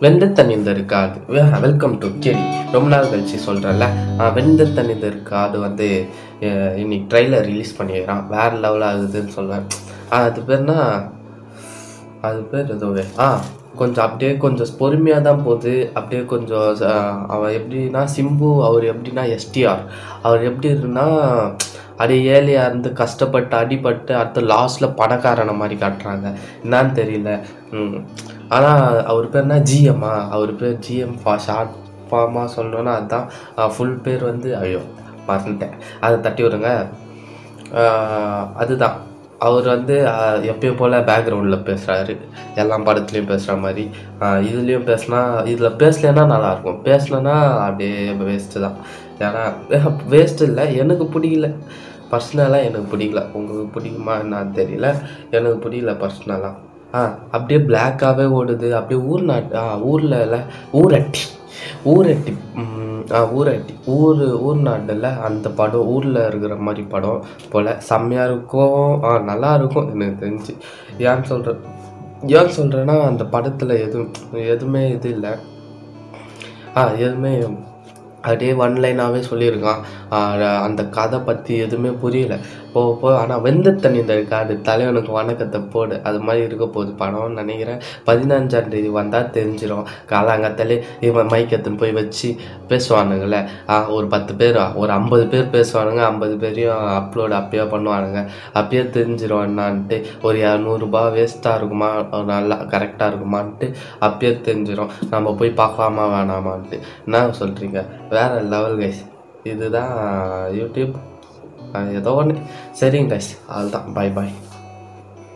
வெந்த தனிந்த welcome to கேடி ரொம்ப நாள் கழிச்சு சொல்கிறேன்ல வெந்த தனிந்த இருக்காது வந்து இன்னைக்கு ட்ரெய்லர் ரிலீஸ் பண்ணிடுறான் வேறு லெவல் ஆகுதுன்னு சொல்லுவேன் அது பேர்னா அது பேர் எதுவே ஆ கொஞ்சம் அப்படியே கொஞ்சம் பொறுமையாக தான் போகுது. அப்படியே கொஞ்சம் அவன் எப்படின்னா சிம்பு அவர் எப்படின்னா எஸ்டிஆர் அவர் எப்படி இருந்தால் அப்படியே ஏழையாக இருந்து கஷ்டப்பட்டு அடிபட்டு அடுத்து லாஸ்ட்டில் பணக்காரனை மாதிரி காட்டுறாங்க. என்னன்னு தெரியல. ஆனால் அவர் பேர் என்ன? ஜிஎம்மா அவர் பேர் ஜிஎம் ஃபா ஷார்ட் ஃபார்மாக சொல்லணுன்னா அதுதான் ஃபுல் பேர் வந்து ஐயோ மறந்துட்டேன். அதை தட்டி விடுங்க. அதுதான். அவர் வந்து எப்பயும் போல் பேக்ரவுண்டில் பேசுகிறாரு எல்லா படத்துலையும் பேசுகிற மாதிரி. இதுலேயும் பேசினா இதில் பேசலைன்னா நல்லாயிருக்கும் பேசலைன்னா அப்படியே வேஸ்ட்டு தான். ஏன்னா வேஸ்ட்டு இல்லை. எனக்கு பிடிக்கல. பர்சனலாக எனக்கு பிடிக்கல. உங்களுக்கு பிடிக்குமா என்னன்னு தெரியல. எனக்கு பிடிக்கல பர்சனலாக ஆ. அப்படியே பிளாக்காகவே ஓடுது. அப்படியே ஊர் நாட்டு ஆ ஊரில் இல்லை. ஊரட்டி. ஊரட்டி. ஆ ஊரட்டி. ஊர் ஊர் நாட்டில் அந்த படம் ஊரில் இருக்கிற மாதிரி படம் போல். செம்மையாக இருக்கும். ஆ நல்லா இருக்கும். எனக்கு தெரிஞ்சு. ஏன்னு சொல்கிறேன் ஏன் சொல்கிறேன்னா அந்த படத்தில் எதுவும் எதுவுமே இது இல்லை. ஆ எதுவுமே அப்படியே ஒன் லைனாகவே சொல்லியிருக்கான். அந்த கதை பற்றி எதுவுமே புரியல. போக போக ஆனால் வெந்த தண்ணி இந்த காடு தலைவனுக்கு வணக்கத்தை போடு. அது மாதிரி இருக்க போகுது படம்னு நினைக்கிறேன். பதினஞ்சாம் தேதி வந்தால் தெரிஞ்சிடும் காலாங்கத்தாலே இவன் மைக் எடுத்துன்னு போய் வச்சு பேசுவானுங்களே. ஒரு பத்து பேர்? ஒரு ஐம்பது பேர் பேசுவானுங்க. ஐம்பது பேரையும் அப்லோடு அப்பயே பண்ணுவானுங்க. அப்பயே தெரிஞ்சிடும் என்னான்ட்டு. ஒரு இரநூறுபா வேஸ்ட்டாக இருக்குமா? நல்லா கரெக்டாக இருக்குமான்ட்டு அப்பயே தெரிஞ்சிடும் நம்ம போய் பார்க்கலாமா வேணாமான்ட்டு. என்ன சொல்கிறீங்க வேறு லெவல் கைஸ் இதுதான் யூடியூப் ஏதோ ஒன்று சரிங்க கைஸ் அதுதான் பை பாய்